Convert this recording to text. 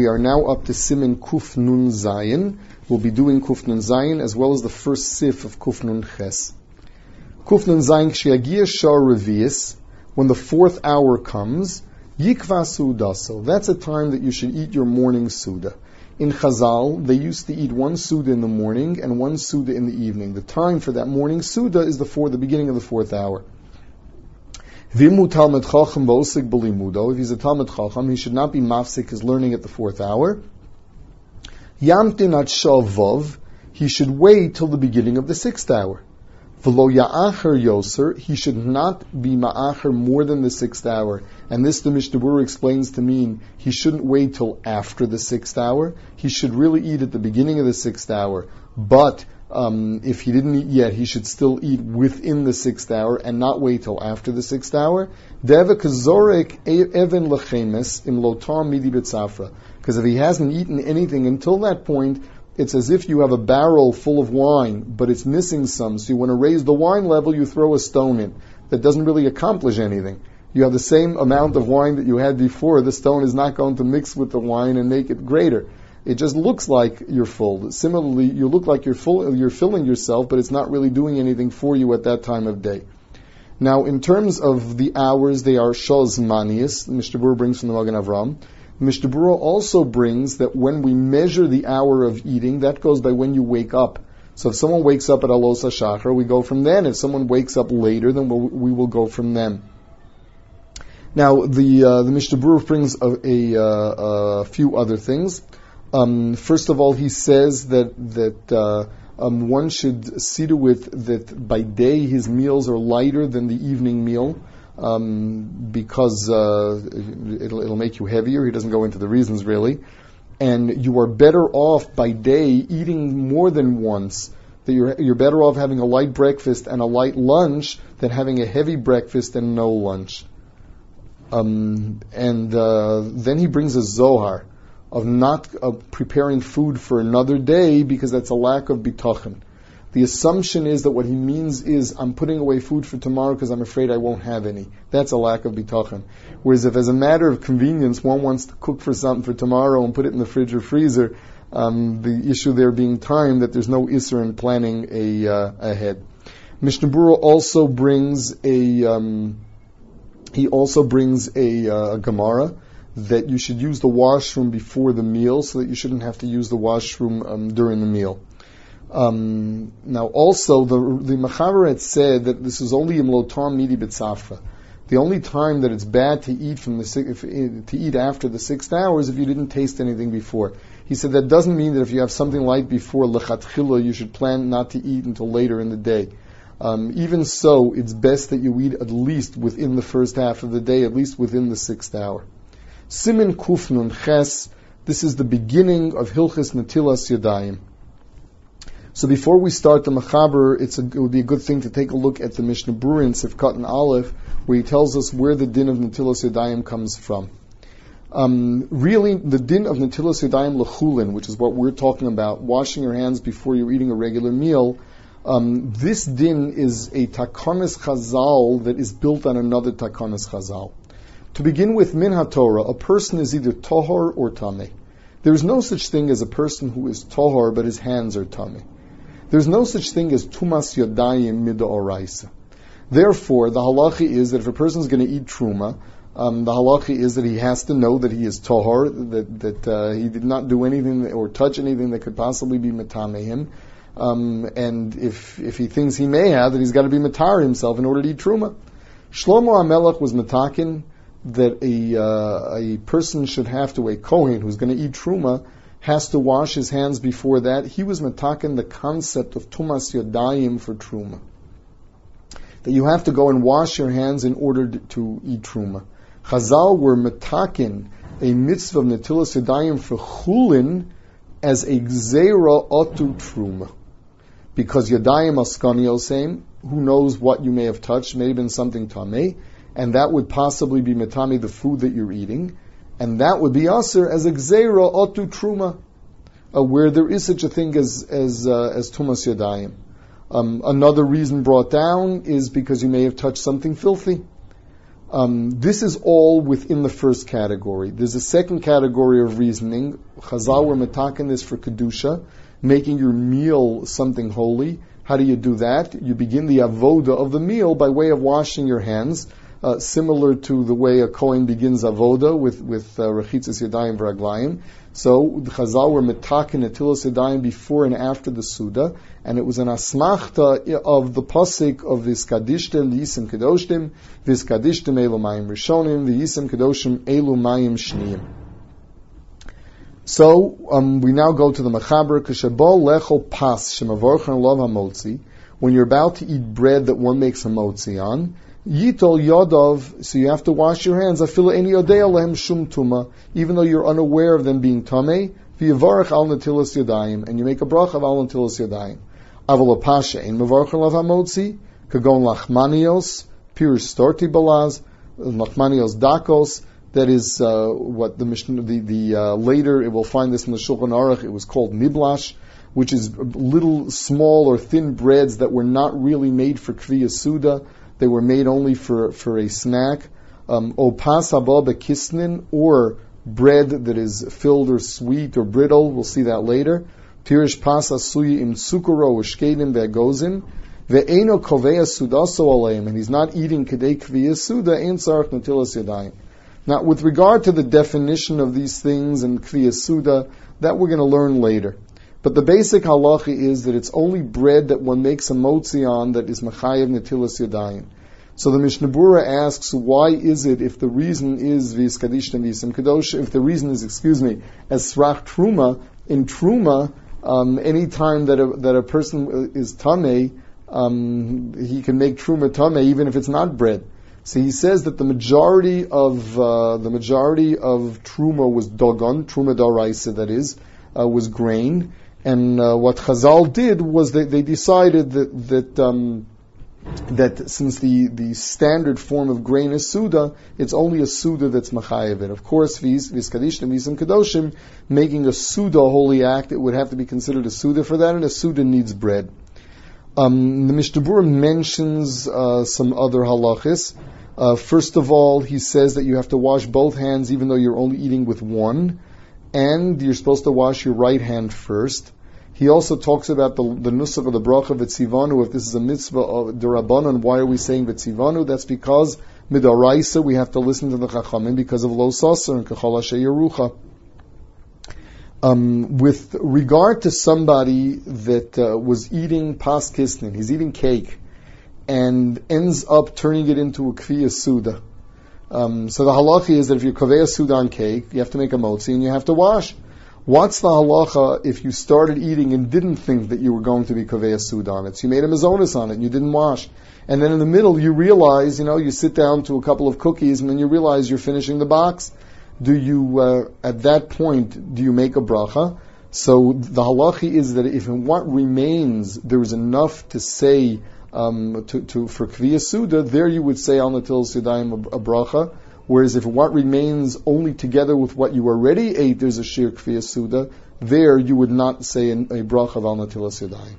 we are now up to Siman Kuf Nun Zayin. We'll be doing Kuf Nun Zayin as well as the first sif of Kuf Nun Ches. Kuf Nun Zayin Kshiagia Shar when the fourth hour comes, Yikva Sudaso. That's a time that you should eat your morning Suda. In Chazal, they used to eat one Suda in the morning and one Suda in the evening. The time for that morning Suda is the, four, the beginning of the fourth hour. Oh, if he's a Talmud Chacham, he should not be mafsik his learning at the fourth hour. Yamtin at Shavov, he should wait till the beginning of the sixth hour. V'lo ya'acher yoser, he should not be ma'acher more than the sixth hour. And this the Mishnah explains to mean he shouldn't wait till after the sixth hour. He should really eat at the beginning of the sixth hour. But um, if he didn't eat yet, he should still eat within the sixth hour and not wait till after the sixth hour. Lechemes im midi. Because if he hasn't eaten anything until that point, it's as if you have a barrel full of wine, but it's missing some. So you want to raise the wine level, you throw a stone in. That doesn't really accomplish anything. You have the same amount of wine that you had before. The stone is not going to mix with the wine and make it greater. It just looks like you're full. Similarly, you look like you're full, you're filling yourself, but it's not really doing anything for you at that time of day. Now, in terms of the hours, they are Manias, the Mishnah brings from the Magen Avram. Mishnah also brings that when we measure the hour of eating, that goes by when you wake up. So if someone wakes up at Alos HaShachar, we go from then. If someone wakes up later, then we'll, we will go from then. Now, the uh, the brings a, a, a few other things. Um, first of all, he says that that uh, um, one should see to it that by day his meals are lighter than the evening meal. Um, because uh, it'll, it'll, make you heavier. He doesn't go into the reasons really, and you are better off by day eating more than once. That you're you're better off having a light breakfast and a light lunch than having a heavy breakfast and no lunch. Um, and uh, then he brings a Zohar of not uh, preparing food for another day because that's a lack of bitachon. The assumption is that what he means is I'm putting away food for tomorrow because I'm afraid I won't have any. That's a lack of bitachon. Whereas if as a matter of convenience one wants to cook for something for tomorrow and put it in the fridge or freezer, um, the issue there being time that there's no isser in planning a uh, ahead. Mishnah also brings a um, he also brings a, uh, a Gemara that you should use the washroom before the meal so that you shouldn't have to use the washroom um, during the meal. Um, now, also, the, the Machaber said that this is only in Lotam Midi B'tzafra. The only time that it's bad to eat from the if, to eat after the sixth hours if you didn't taste anything before. He said that doesn't mean that if you have something light before lechatchila, you should plan not to eat until later in the day. Um, even so, it's best that you eat at least within the first half of the day, at least within the sixth hour. Siman Kufnun Ches. This is the beginning of Hilchis Natilas Yadayim. So before we start the Machaber, it would be a good thing to take a look at the Mishnah Berurah in Sif Katan Aleph, where he tells us where the din of Natilas Yadayim comes from. Um, really, the din of Natilas Yadayim Lechulin, which is what we're talking about, washing your hands before you're eating a regular meal, um, this din is a takonis chazal that is built on another takonis chazal. To begin with, min Torah, a person is either tohor or tameh. There is no such thing as a person who is tohor but his hands are tameh. There's no such thing as tumas yodayim midoraisa. Therefore, the halacha is that if a person is going to eat truma, um, the halacha is that he has to know that he is tohor, that that uh, he did not do anything or touch anything that could possibly be matame. Um, and if if he thinks he may have, that he's got to be matar himself in order to eat truma. Shlomo HaMelech was matakin that a, uh, a person should have to, a Kohen who's going to eat Truma, has to wash his hands before that. He was matakin the concept of Tumas Yodayim for Truma. That you have to go and wash your hands in order to eat Truma. Chazal were matakin a mitzvah of Natilas Yodayim for Chulin as a Gzeira Otu Truma. Because Yodayim Askani same, who knows what you may have touched, may have been something Tameh, and that would possibly be metami the food that you're eating, and that would be aser as a gzeira otu truma, uh, where there is such a thing as as uh, as tumas yadayim. Um, another reason brought down is because you may have touched something filthy. Um, this is all within the first category. There's a second category of reasoning. Chazal were metakin this for kedusha, making your meal something holy. How do you do that? You begin the avoda of the meal by way of washing your hands, uh, similar to the way a Kohen begins avoda with with uh, yadayim v'raglayim. So the Chazal were metakin atilas yadayim before and after the suda, and it was an asmachta of the pasik of viskadishtem v'yisim kedoshtim viskadishtem elu mayim rishonim v'yisim kedoshim elu mayim shniyim. So um, we now go to the Mechaber Kashabol Lechol Pas Shemavorchan Lov Hamotzi. When you're about to eat bread that one makes a motzi on, Yitol Yodov, so you have to wash your hands. Afila Eni Lehem Shum Tuma, even though you're unaware of them being Tameh, V'yavarach Al Natilas Yadayim, and you make a brach of Al Natilas Yadayim. Aval Pasha in Mavorchan Lov Hamotzi, Kagon Lachmanios, Pir Storti Balaz, Lachmanios Dakos, that is uh, what the mission. The, the uh, later it will find this in the Shulchan Aruch. It was called niblash, which is little small or thin breads that were not really made for kriya suda. They were made only for for a snack. Um, Opas kisnin or bread that is filled or sweet or brittle. We'll see that later. Tirish pasa suyi im sukuro or shkedim ve'gozim. Ve'eno koveya sudaso aleim, and he's not eating kedei kviya suda, ein sarach natilas yadayim. Now, with regard to the definition of these things and Kriya Suda, that we're going to learn later. But the basic halacha is that it's only bread that one makes a motzi on that is machayev netilas yadayim. So the Mishnah Berurah asks, why is it if the reason is vis kadish and visim kadosh, if the reason is, excuse me, as srach truma, in truma, um, any time that a, that a person is tameh, um, he can make truma tameh even if it's not bread. So he says that the majority of uh, the majority of truma was dogon, truma daraisa, that is, uh, was grain. And uh, what Chazal did was that they decided that that um, that since the, the standard form of grain is suda, it's only a suda that's machayev. And Of course, vis vis kadishim visim kadoshim, making a suda holy act, it would have to be considered a suda for that, and a suda needs bread. Um, the Mishnah mentions uh, some other halachis. Uh, first of all, he says that you have to wash both hands even though you're only eating with one, and you're supposed to wash your right hand first. He also talks about the, the nusach of the bracha v'tzivanu. If this is a mitzvah of derabanan, why are we saying v'tzivanu? That's because midaraisa we have to listen to the chachamim because of lo saser and kachal yerucha. Um, with regard to somebody that uh, was eating pas he's eating cake, and ends up turning it into a kviya suda. Um, so the halacha is that if you kaveya suda on cake, you have to make a motzi and you have to wash. What's the halacha if you started eating and didn't think that you were going to be kaveya suda on it? So you made a mazonis on it and you didn't wash. And then in the middle you realize, you know, you sit down to a couple of cookies and then you realize you're finishing the box do you, uh, at that point, do you make a bracha? So the halacha is that if in what remains there is enough to say um, to, to, for kviya suda, there you would say al natil sidaim a, bracha. Whereas if what remains only together with what you already ate, there's a shir kviya suda, there you would not say a, a bracha of al natil sidaim.